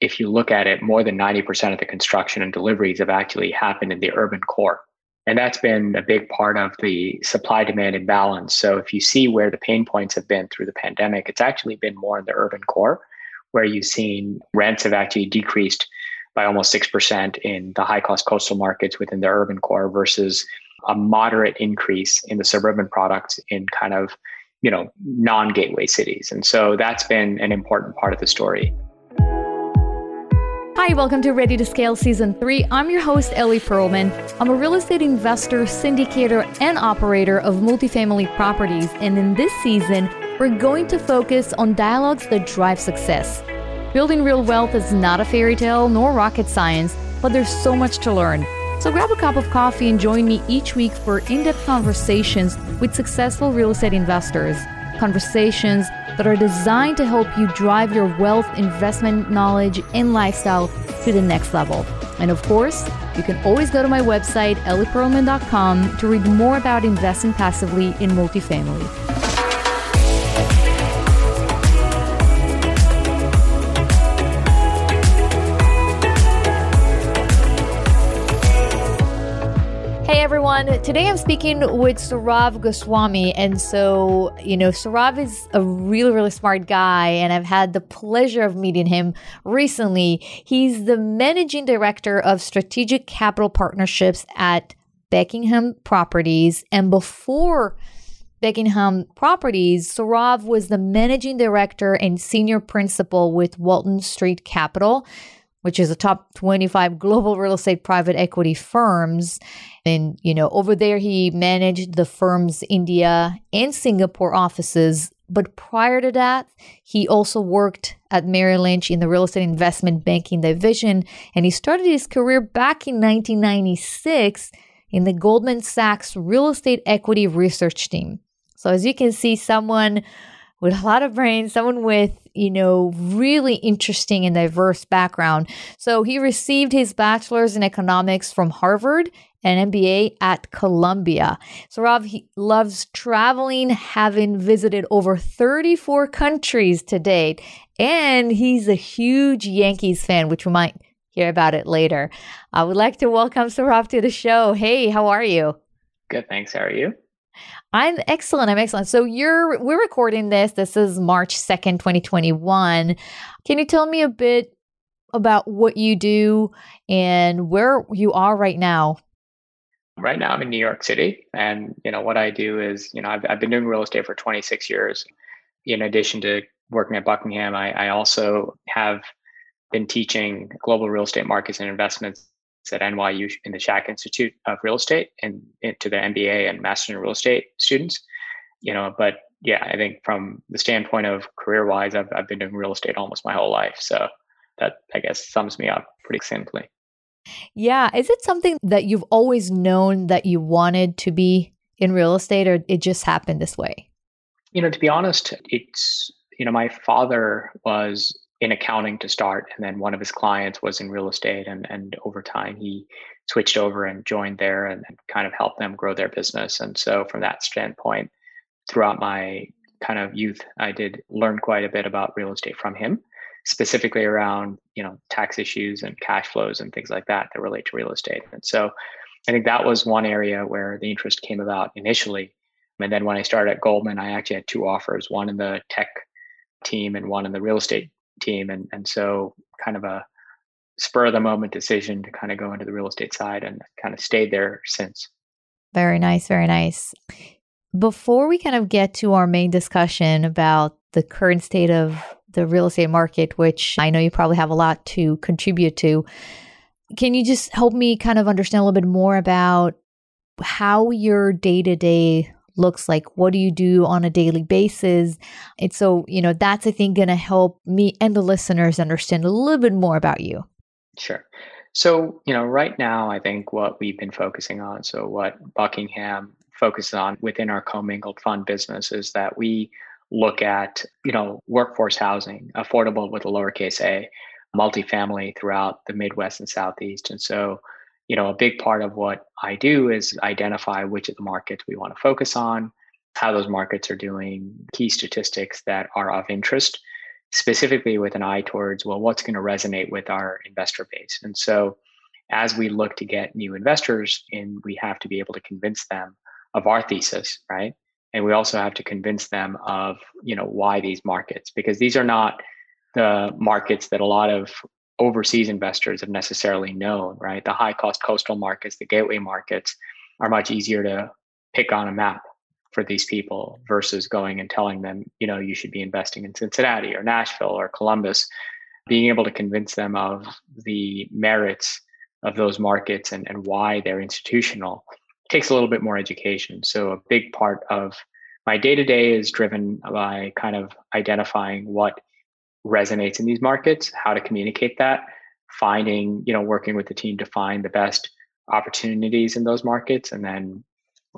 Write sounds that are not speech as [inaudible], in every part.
if you look at it, more than 90% of the construction and deliveries have actually happened in the urban core. And that's been a big part of the supply demand imbalance. So if you see where the pain points have been through the pandemic, it's actually been more in the urban core, where you've seen rents have actually decreased by almost 6% in the high cost coastal markets within the urban core versus a moderate increase in the suburban products in kind of you know non-gateway cities and so that's been an important part of the story Hi, welcome to Ready to Scale Season 3. I'm your host, Ellie Perlman. I'm a real estate investor, syndicator, and operator of multifamily properties. And in this season, we're going to focus on dialogues that drive success. Building real wealth is not a fairy tale nor rocket science, but there's so much to learn. So grab a cup of coffee and join me each week for in depth conversations with successful real estate investors. Conversations that are designed to help you drive your wealth, investment knowledge, and lifestyle to the next level. And of course, you can always go to my website, ellieperlman.com, to read more about investing passively in multifamily. Everyone. Today I'm speaking with Sourav Goswami. And so, you know, Sourav is a really, really smart guy, and I've had the pleasure of meeting him recently. He's the managing director of strategic capital partnerships at Buckingham Properties. And before Buckingham Properties, Sourav was the managing director and senior principal with Walton Street Capital which is a top 25 global real estate private equity firms. And, you know, over there, he managed the firm's India and Singapore offices. But prior to that, he also worked at Merrill Lynch in the real estate investment banking division. And he started his career back in 1996 in the Goldman Sachs real estate equity research team. So, as you can see, someone with a lot of brains, someone with, you know, really interesting and diverse background. So he received his bachelor's in economics from Harvard and MBA at Columbia. So Rob he loves traveling, having visited over 34 countries to date, and he's a huge Yankees fan, which we might hear about it later. I would like to welcome Sourav to the show. Hey, how are you? Good, thanks. How are you? I'm excellent. I'm excellent. So you're we're recording this. This is March 2nd, 2021. Can you tell me a bit about what you do and where you are right now? Right now I'm in New York City and you know what I do is, you know, I've I've been doing real estate for 26 years. In addition to working at Buckingham, I, I also have been teaching global real estate markets and investments at NYU in the Schack Institute of Real Estate and, to the MBA and Master in Real Estate students. You know, but yeah, I think from the standpoint of career wise, I've, I've been doing real estate almost my whole life. So that I guess sums me up pretty simply. Yeah. Is it something that you've always known that you wanted to be in real estate or it just happened this way? You know, to be honest, it's, you know, my father was in accounting to start and then one of his clients was in real estate and and over time he switched over and joined there and kind of helped them grow their business. And so from that standpoint throughout my kind of youth i did learn quite a bit about real estate from him specifically around you know tax issues and cash flows and things like that that relate to real estate. And so i think that was one area where the interest came about initially. And then when i started at goldman i actually had two offers one in the tech team and one in the real estate team. And, and so kind of a spur of the moment decision to kind of go into the real estate side and kind of stayed there since. Very nice. Very nice. Before we kind of get to our main discussion about the current state of the real estate market, which I know you probably have a lot to contribute to, can you just help me kind of understand a little bit more about how your day to day looks like. What do you do on a daily basis? And so, you know, that's, I think, going to help me and the listeners understand a little bit more about you. Sure. So, you know, right now, I think what we've been focusing on, so what Buckingham focuses on within our commingled fund business is that we look at, you know, workforce housing, affordable with a lowercase a, multifamily throughout the Midwest and Southeast. And so, you know, a big part of what I do is identify which of the markets we want to focus on, how those markets are doing, key statistics that are of interest specifically with an eye towards, well, what's going to resonate with our investor base. And so as we look to get new investors in, we have to be able to convince them of our thesis, right? And we also have to convince them of, you know, why these markets, because these are not the markets that a lot of overseas investors have necessarily known, right? The high cost coastal markets, the gateway markets are much easier to pick on a map for these people versus going and telling them, you know, you should be investing in Cincinnati or Nashville or Columbus. Being able to convince them of the merits of those markets and, and why they're institutional takes a little bit more education. So a big part of my day to day is driven by kind of identifying what resonates in these markets, how to communicate that, finding, you know, working with the team to find the best opportunities in those markets, and then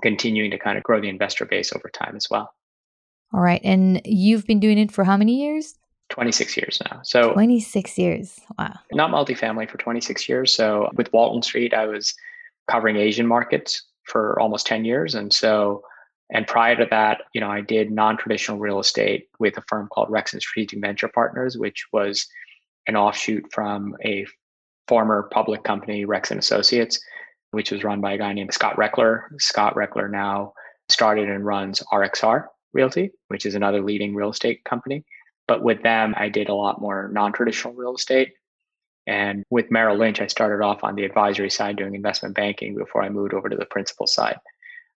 continuing to kind of grow the investor base over time as well. All right. And you've been doing it for how many years? 26 years now. So 26 years. Wow. Not multifamily for 26 years. So with Walton Street, I was covering Asian markets for almost 10 years. And so and prior to that, you know, I did non-traditional real estate with a firm called Reckson Strategic Venture Partners, which was an offshoot from a former public company, Reckson Associates, which was run by a guy named Scott Rechler. Scott Rechler now started and runs RXR Realty, which is another leading real estate company. But with them, I did a lot more non-traditional real estate. And with Merrill Lynch, I started off on the advisory side doing investment banking before I moved over to the principal side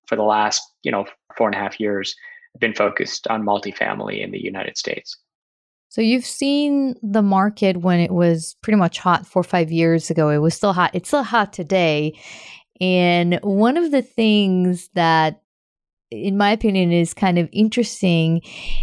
for the last, you know, four and a half years, I've been focused on multifamily in the United States. So you've seen the market when it was pretty much hot four or five years ago. It was still hot. It's still hot today. And one of the things that, in my opinion, is kind of interesting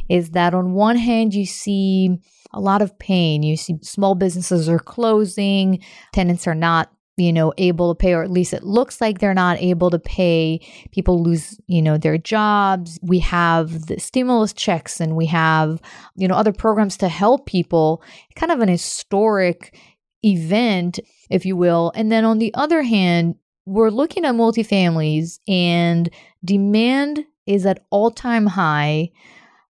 is that on one hand, you see a lot of pain. You see small businesses are closing, tenants are not you know able to pay or at least it looks like they're not able to pay. People lose you know their jobs. We have the stimulus checks and we have you know other programs to help people. Kind of an historic event if you will. And then on the other hand we're looking at multifamilies and demand is at all-time high.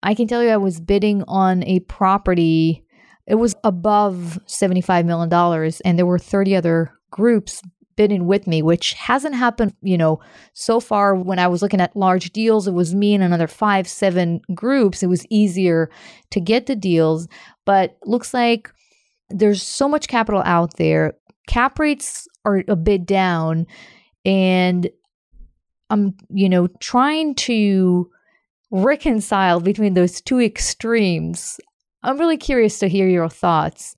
I can tell you i was bidding on a property. It was above $75 million and there were 30 other groups bidding with me, which hasn't happened, you know, so far when I was looking at large deals, it was me and another five, seven groups. It was easier to get the deals, but looks like there's so much capital out there. Cap rates are a bit down and I'm, you know, trying to reconcile between those two extremes. I'm really curious to hear your thoughts.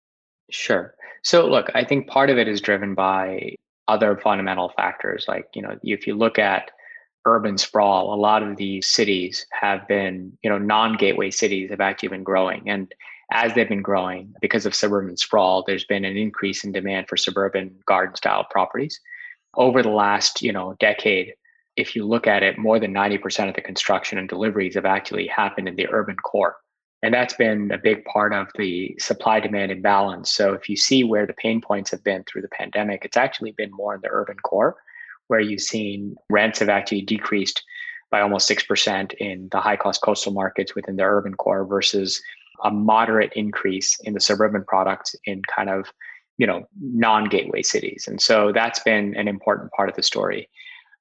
Sure. So, look, I think part of it is driven by other fundamental factors. Like, you know, if you look at urban sprawl, a lot of these cities have been, you know, non gateway cities have actually been growing. And as they've been growing, because of suburban sprawl, there's been an increase in demand for suburban garden style properties. Over the last, you know, decade, if you look at it, more than 90% of the construction and deliveries have actually happened in the urban core. And that's been a big part of the supply demand imbalance. So if you see where the pain points have been through the pandemic, it's actually been more in the urban core, where you've seen rents have actually decreased by almost 6% in the high cost coastal markets within the urban core versus a moderate increase in the suburban products in kind of you know non-gateway cities and so that's been an important part of the story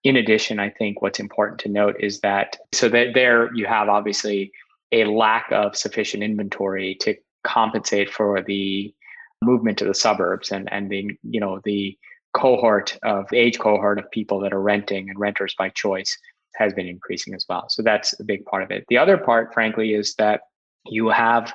in addition i think what's important to note is that so that there you have obviously a lack of sufficient inventory to compensate for the movement to the suburbs and and the you know the cohort of age cohort of people that are renting and renters by choice has been increasing as well. So that's a big part of it. The other part, frankly, is that you have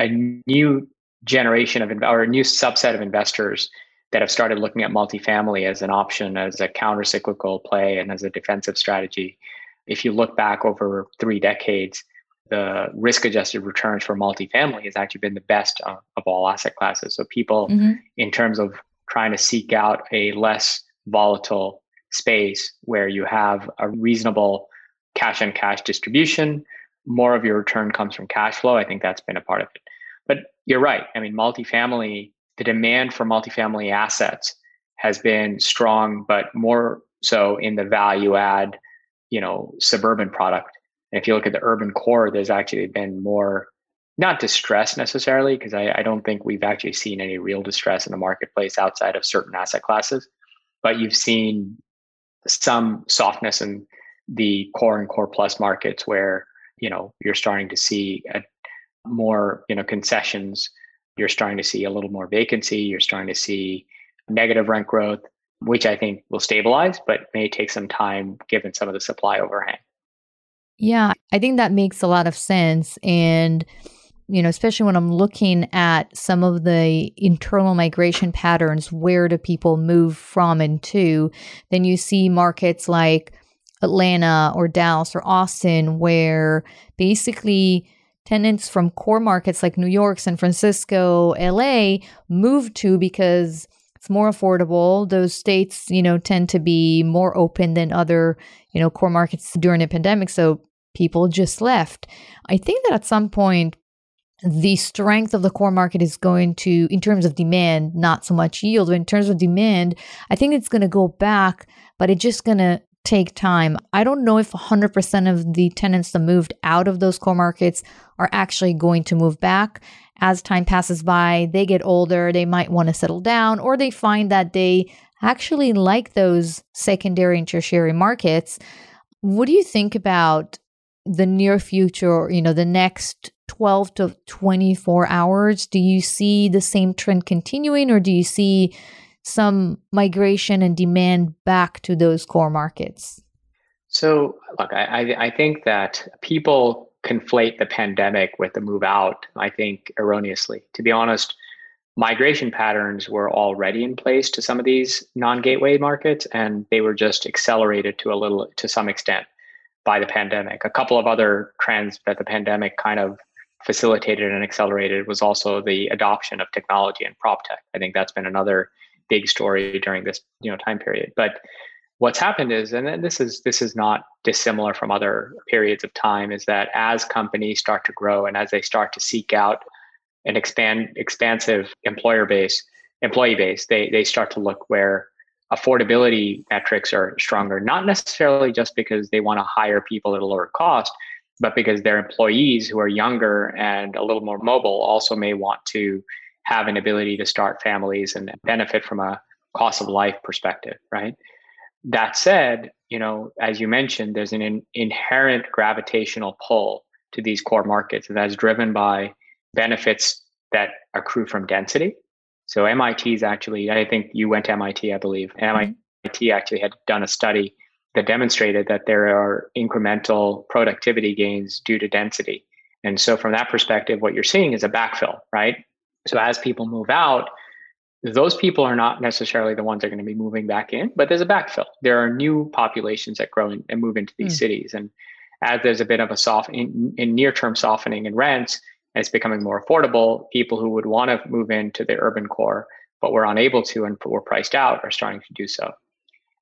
a new generation of or a new subset of investors that have started looking at multifamily as an option, as a counter cyclical play, and as a defensive strategy. If you look back over three decades, the risk adjusted returns for multifamily has actually been the best of, of all asset classes. So people, mm-hmm. in terms of trying to seek out a less volatile space where you have a reasonable cash on cash distribution, more of your return comes from cash flow. I think that's been a part of it. But you're right. I mean, multifamily, the demand for multifamily assets has been strong, but more so in the value add, you know, suburban product if you look at the urban core, there's actually been more not distress necessarily, because I, I don't think we've actually seen any real distress in the marketplace outside of certain asset classes. But you've seen some softness in the core and core plus markets where you know you're starting to see a, more you know concessions you're starting to see a little more vacancy you're starting to see negative rent growth which i think will stabilize but may take some time given some of the supply overhang yeah i think that makes a lot of sense and you know, especially when I'm looking at some of the internal migration patterns, where do people move from and to, then you see markets like Atlanta or Dallas or Austin, where basically tenants from core markets like New York, San Francisco, LA move to because it's more affordable. Those states, you know, tend to be more open than other, you know, core markets during the pandemic. So people just left. I think that at some point, the strength of the core market is going to, in terms of demand, not so much yield, but in terms of demand, I think it's going to go back, but it's just going to take time. I don't know if 100% of the tenants that moved out of those core markets are actually going to move back. As time passes by, they get older, they might want to settle down, or they find that they actually like those secondary and tertiary markets. What do you think about the near future, you know, the next 12 to 24 hours? Do you see the same trend continuing or do you see some migration and demand back to those core markets? So, look, I, I think that people conflate the pandemic with the move out, I think erroneously. To be honest, migration patterns were already in place to some of these non-gateway markets and they were just accelerated to a little to some extent by the pandemic. A couple of other trends that the pandemic kind of facilitated and accelerated was also the adoption of technology and prop tech. I think that's been another big story during this you know time period. But what's happened is, and this is this is not dissimilar from other periods of time, is that as companies start to grow and as they start to seek out an expand expansive employer base, employee base, they they start to look where affordability metrics are stronger, not necessarily just because they want to hire people at a lower cost, but because their employees who are younger and a little more mobile also may want to have an ability to start families and benefit from a cost of life perspective, right? That said, you know, as you mentioned, there's an in, inherent gravitational pull to these core markets that's driven by benefits that accrue from density. So MIT is actually, I think you went to MIT, I believe. MIT mm-hmm. actually had done a study that demonstrated that there are incremental productivity gains due to density. And so, from that perspective, what you're seeing is a backfill, right? So, as people move out, those people are not necessarily the ones that are going to be moving back in, but there's a backfill. There are new populations that grow in, and move into these mm. cities. And as there's a bit of a soft in, in near term softening in rents, it's becoming more affordable, people who would want to move into the urban core but were unable to and were priced out are starting to do so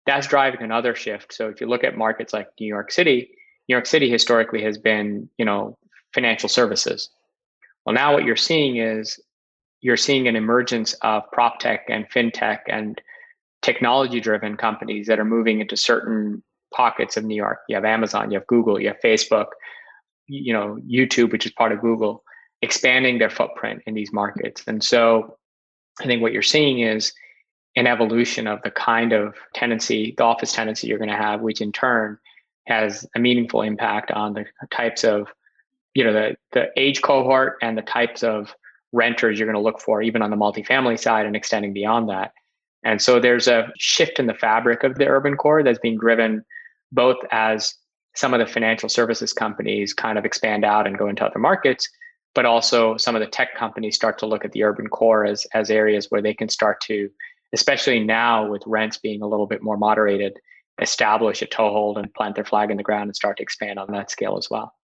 that's driving another shift. So if you look at markets like New York City, New York City historically has been, you know, financial services. Well, now what you're seeing is you're seeing an emergence of prop tech and fintech and technology driven companies that are moving into certain pockets of New York. You have Amazon, you have Google, you have Facebook, you know, YouTube, which is part of Google, expanding their footprint in these markets. And so I think what you're seeing is an evolution of the kind of tenancy, the office tenancy you're going to have, which in turn has a meaningful impact on the types of, you know, the the age cohort and the types of renters you're going to look for, even on the multifamily side and extending beyond that. And so there's a shift in the fabric of the urban core that's being driven both as some of the financial services companies kind of expand out and go into other markets, but also some of the tech companies start to look at the urban core as, as areas where they can start to especially now with rents being a little bit more moderated, establish a toehold and plant their flag in the ground and start to expand on that scale as well.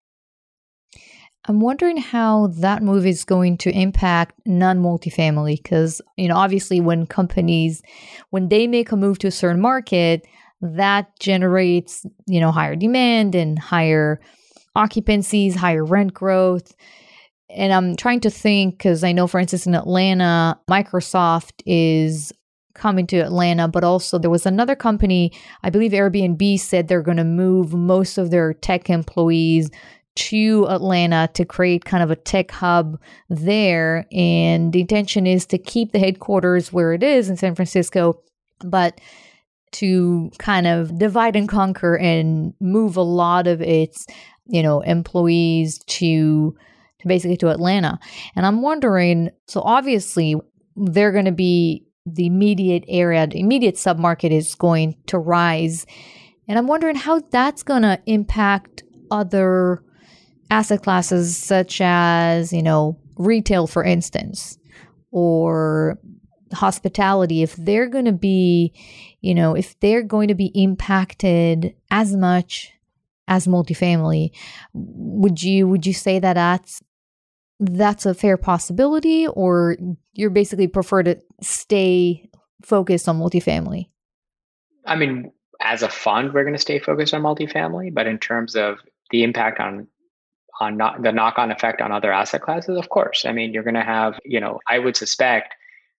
I'm wondering how that move is going to impact non-multifamily because you know obviously when companies when they make a move to a certain market that generates you know higher demand and higher occupancies, higher rent growth. And I'm trying to think because I know for instance in Atlanta Microsoft is coming to Atlanta, but also there was another company, I believe Airbnb said they're going to move most of their tech employees to Atlanta to create kind of a tech hub there. And the intention is to keep the headquarters where it is in San Francisco, but to kind of divide and conquer and move a lot of its, you know, employees to basically to Atlanta. And I'm wondering, so obviously they're going to be the immediate area, the immediate submarket is going to rise. And I'm wondering how that's going to impact other asset classes such as, you know, retail, for instance, or hospitality, if they're going to be, you know, if they're going to be impacted as much as multifamily, would you would you say that that's that's a fair possibility, or you're basically prefer to stay focused on multifamily? I mean, as a fund, we're going to stay focused on multifamily, but in terms of the impact on on not, the knock-on effect on other asset classes, of course. I mean, you're going to have, you know, I would suspect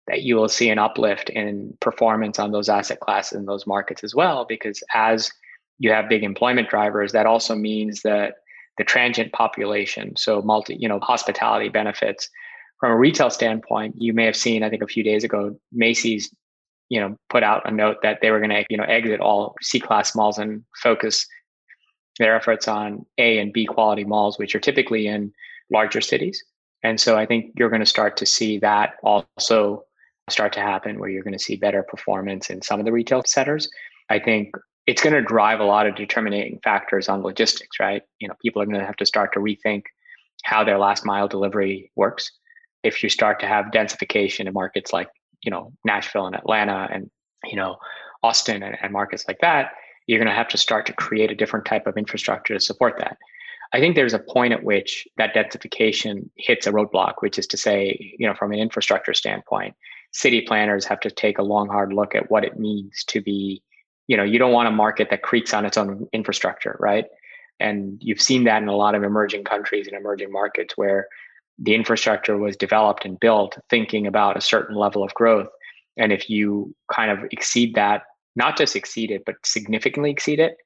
that you will see an uplift in performance on those asset classes in those markets as well, because as you have big employment drivers, that also means that the transient population, so multi, you know, hospitality benefits. From a retail standpoint, you may have seen, I think a few days ago, Macy's, you know, put out a note that they were going to, you know, exit all C-class malls and focus their efforts on A and B quality malls, which are typically in larger cities. And so I think you're going to start to see that also start to happen where you're going to see better performance in some of the retail centers. I think it's going to drive a lot of determining factors on logistics, right? You know, people are going to have to start to rethink how their last mile delivery works. If you start to have densification in markets like, you know, Nashville and Atlanta and, you know, Austin and, and markets like that, you're going to have to start to create a different type of infrastructure to support that. I think there's a point at which that densification hits a roadblock, which is to say, you know, from an infrastructure standpoint, city planners have to take a long, hard look at what it means to be, you know, you don't want a market that creaks on its own infrastructure, right? And you've seen that in a lot of emerging countries and emerging markets where the infrastructure was developed and built thinking about a certain level of growth. And if you kind of exceed that not just exceed it, but significantly exceed it,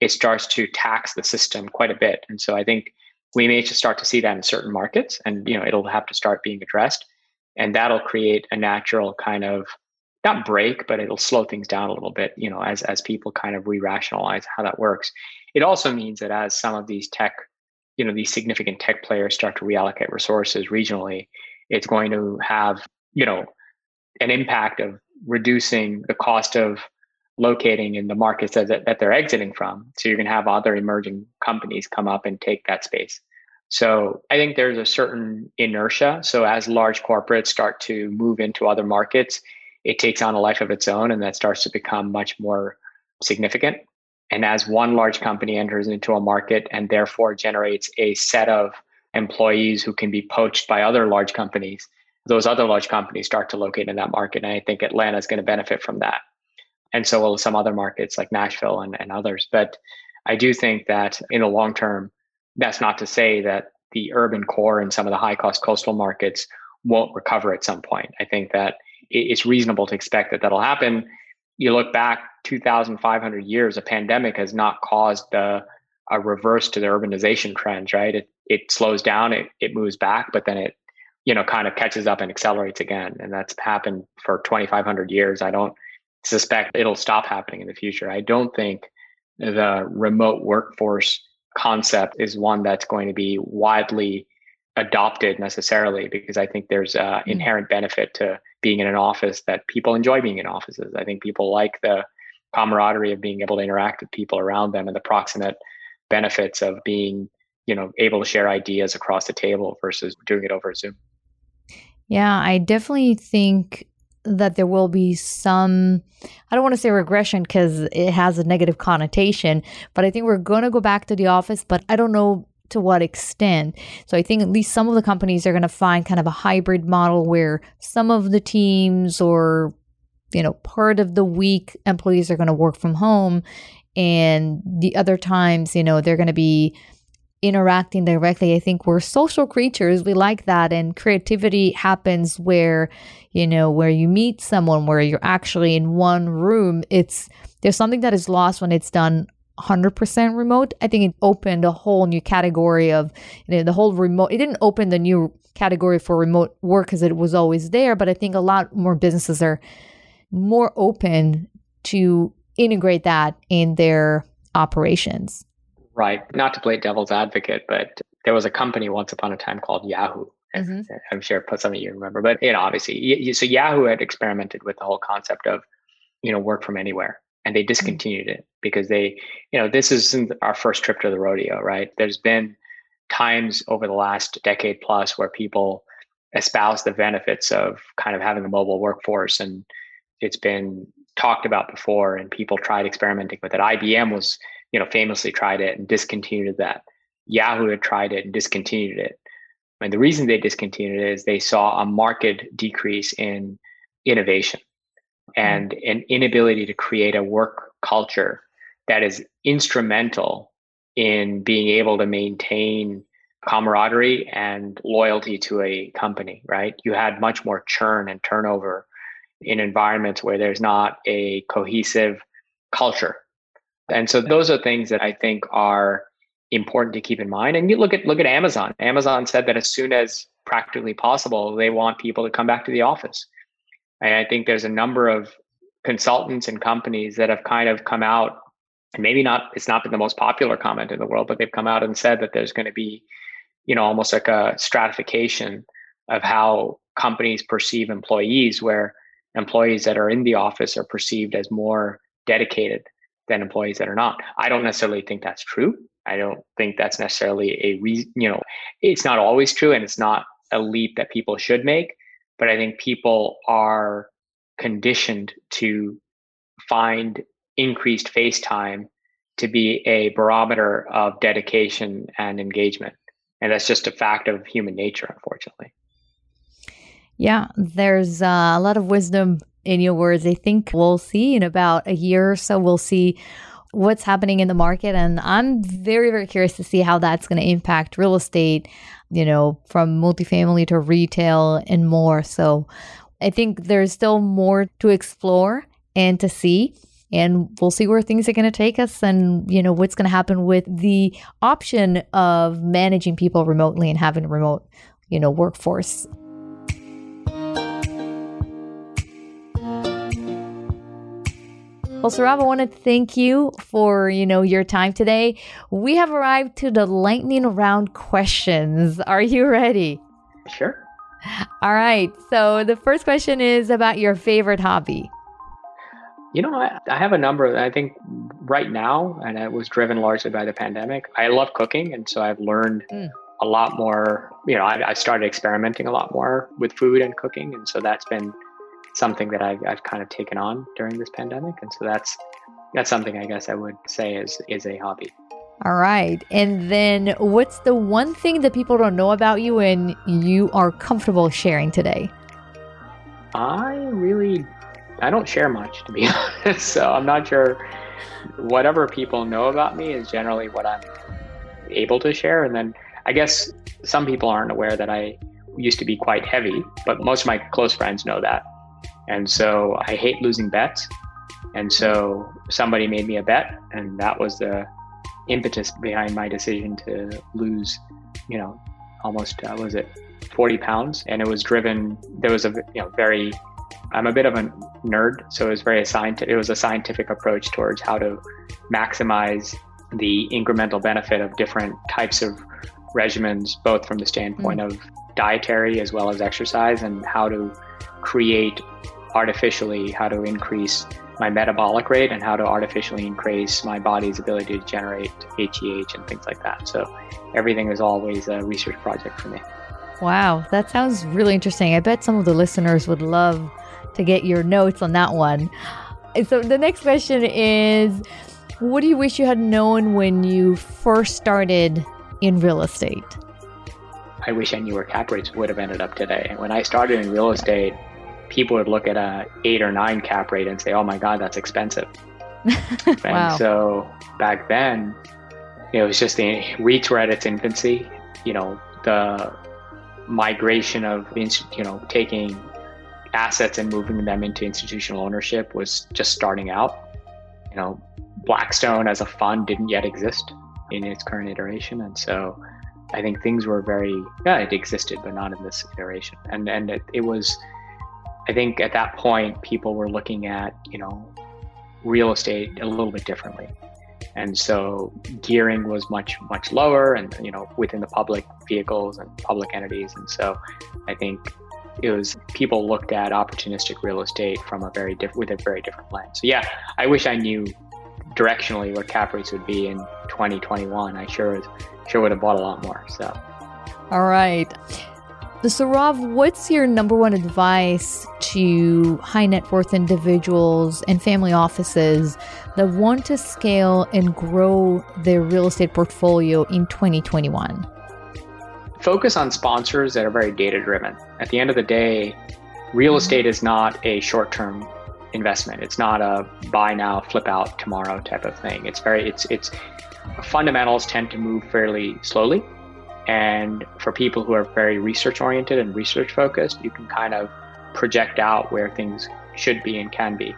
it starts to tax the system quite a bit. And so I think we may just start to see that in certain markets and you know it'll have to start being addressed. And that'll create a natural kind of not break, but it'll slow things down a little bit, you know, as as people kind of re-rationalize how that works. It also means that as some of these tech, you know, these significant tech players start to reallocate resources regionally, it's going to have, you know, an impact of reducing the cost of locating in the markets that, that they're exiting from. So you're going to have other emerging companies come up and take that space. So I think there's a certain inertia. So as large corporates start to move into other markets, it takes on a life of its own and that starts to become much more significant. And as one large company enters into a market and therefore generates a set of employees who can be poached by other large companies, those other large companies start to locate in that market. And I think Atlanta is going to benefit from that and so will some other markets like Nashville and, and others. But I do think that in the long term, that's not to say that the urban core and some of the high cost coastal markets won't recover at some point. I think that it's reasonable to expect that that'll happen. You look back 2,500 years, a pandemic has not caused the, a reverse to the urbanization trends, right? It, it slows down, it, it moves back, but then it, you know, kind of catches up and accelerates again. And that's happened for 2,500 years. I don't suspect it'll stop happening in the future. I don't think the remote workforce concept is one that's going to be widely adopted necessarily because I think there's an mm. inherent benefit to being in an office that people enjoy being in offices. I think people like the camaraderie of being able to interact with people around them and the proximate benefits of being, you know, able to share ideas across the table versus doing it over Zoom. Yeah, I definitely think that there will be some I don't want to say regression because it has a negative connotation, but I think we're going to go back to the office, but I don't know to what extent. So I think at least some of the companies are going to find kind of a hybrid model where some of the teams or you know part of the week employees are going to work from home and the other times, you know, they're going to be interacting directly. I think we're social creatures. We like that. And creativity happens where, you know, where you meet someone, where you're actually in one room. It's, there's something that is lost when it's done 100% remote. I think it opened a whole new category of you know, the whole remote. It didn't open the new category for remote work because it was always there, but I think a lot more businesses are more open to integrate that in their operations. Right. Not to play devil's advocate, but there was a company once upon a time called Yahoo. Mm-hmm. I'm sure some of you remember, but you know, obviously, so Yahoo had experimented with the whole concept of, you know, work from anywhere, and they mm-hmm. discontinued it because they, you know, this isn't our first trip to the rodeo, right? There's been times over the last decade plus where people espouse the benefits of kind of having a mobile workforce, and it's been talked about before, and people tried experimenting with it. IBM was, you know, famously tried it and discontinued that. Yahoo had tried it and discontinued it. And the reason they discontinued it is they saw a marked decrease in innovation. Mm-hmm. and an inability to create a work culture that is instrumental in being able to maintain camaraderie and loyalty to a company, right? You had much more churn and turnover in environments where there's not a cohesive culture. And so those are things that I think are important to keep in mind. And you look at look at Amazon. Amazon said that as soon as practically possible, they want people to come back to the office. And I think there's a number of consultants and companies that have kind of come out, and maybe not it's not been the most popular comment in the world, but they've come out and said that there's going to be, you know, almost like a stratification of how companies perceive employees, where employees that are in the office are perceived as more dedicated than employees that are not. I don't necessarily think that's true. I don't think that's necessarily a reason, you know, it's not always true and it's not a leap that people should make. But I think people are conditioned to find increased face time to be a barometer of dedication and engagement. And that's just a fact of human nature, unfortunately. Yeah, there's uh, a lot of wisdom in your words. I think we'll see in about a year or so, we'll see what's happening in the market. And I'm very, very curious to see how that's going to impact real estate, you know, from multifamily to retail and more. So I think there's still more to explore and to see. And we'll see where things are going to take us and, you know, what's going to happen with the option of managing people remotely and having a remote, you know, workforce. Well, Sourav, I want to thank you for, you know, your time today. We have arrived to the lightning round questions. Are you ready? Sure. All right. So the first question is about your favorite hobby. You know, I, I have a number of, I think right now, and it was driven largely by the pandemic, I love cooking. And so I've learned mm. a lot more, you know, I, I started experimenting a lot more with food and cooking. And so that's been something that I've, I've kind of taken on during this pandemic. And so that's that's something I guess I would say is is a hobby. All right. And then what's the one thing that people don't know about you and you are comfortable sharing today? I really I don't share much to be [laughs] honest. So I'm not sure whatever people know about me is generally what I'm able to share and then I guess some people aren't aware that I used to be quite heavy, but most of my close friends know that. And so I hate losing bets. And so somebody made me a bet, and that was the impetus behind my decision to lose, you know, almost, uh, was it 40 pounds? And it was driven, there was a, you know, very, I'm a bit of a nerd. So it was very scientific, it was a scientific approach towards how to maximize the incremental benefit of different types of regimens, both from the standpoint mm-hmm. of dietary as well as exercise, and how to create artificially how to increase my metabolic rate and how to artificially increase my body's ability to generate HGH and things like that. So everything is always a research project for me. Wow, that sounds really interesting. I bet some of the listeners would love to get your notes on that one. So the next question is what do you wish you had known when you first started in real estate? I wish I knew where cap rates would have ended up today. When I started in real estate, people would look at a eight or nine cap rate and say, "Oh my God, that's expensive." [laughs] and wow. so back then, it was just the REITs were at its infancy. You know, the migration of you know taking assets and moving them into institutional ownership was just starting out. You know, Blackstone as a fund didn't yet exist in its current iteration, and so I think things were very yeah it existed, but not in this iteration, and and it, it was. I think at that point, people were looking at you know real estate a little bit differently. And so gearing was much much lower and you know within the public vehicles and public entities. And so i think it was people looked at opportunistic real estate from a very different with a very different lens. So yeah i wish i knew directionally what cap rates would be in 2021 i sure sure would have bought a lot more so. All right the Sourav, what's your number one advice to high net worth individuals and family offices that want to scale and grow their real estate portfolio in 2021? Focus on sponsors that are very data driven. At the end of the day, real mm-hmm. estate is not a short term investment. It's not a buy now, flip out tomorrow type of thing. It's very, it's, it's, fundamentals tend to move fairly slowly and for people who are very research oriented and research focused, you can kind of project out where things should be and can be.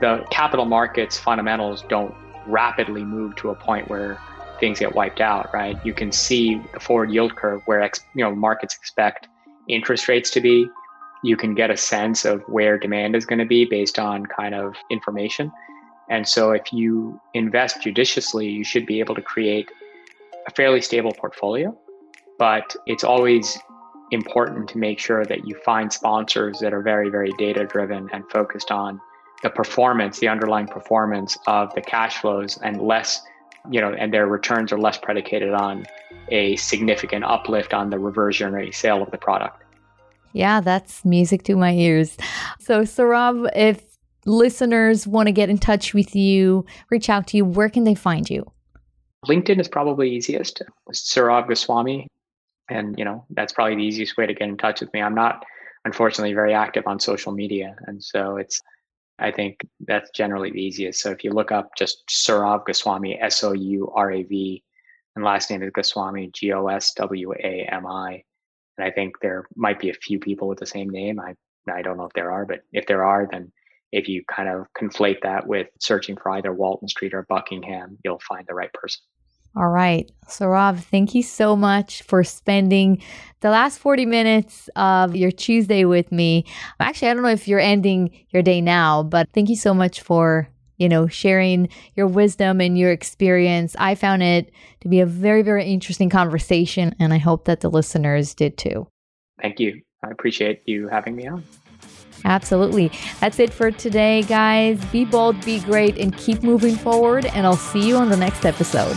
The capital markets fundamentals don't rapidly move to a point where things get wiped out, right? You can see the forward yield curve where you know markets expect interest rates to be. You can get a sense of where demand is going to be based on kind of information. And so if you invest judiciously, you should be able to create a fairly stable portfolio but it's always important to make sure that you find sponsors that are very, very data driven and focused on the performance, the underlying performance of the cash flows and less, you know, and their returns are less predicated on a significant uplift on the reversionary sale of the product. Yeah, that's music to my ears. So, Sourav, if listeners want to get in touch with you, reach out to you, where can they find you? LinkedIn is probably easiest. Sourav Goswami, and you know that's probably the easiest way to get in touch with me. I'm not unfortunately very active on social media. And so it's i think that's generally the easiest. So if you look up just Sourav Goswami s-o-u-r-a-v and last name is Goswami g-o-s-w-a-m-i and i think there might be a few people with the same name. I i don't know if there are but if there are then if you kind of conflate that with searching for either walton street or buckingham you'll find the right person all right. Sourav, thank you so much for spending the last 40 minutes of your Tuesday with me. Actually, I don't know if you're ending your day now, but thank you so much for, you know, sharing your wisdom and your experience. I found it to be a very, very interesting conversation, and I hope that the listeners did too. Thank you. I appreciate you having me on. Absolutely. That's it for today, guys. Be bold, be great, and keep moving forward. And I'll see you on the next episode.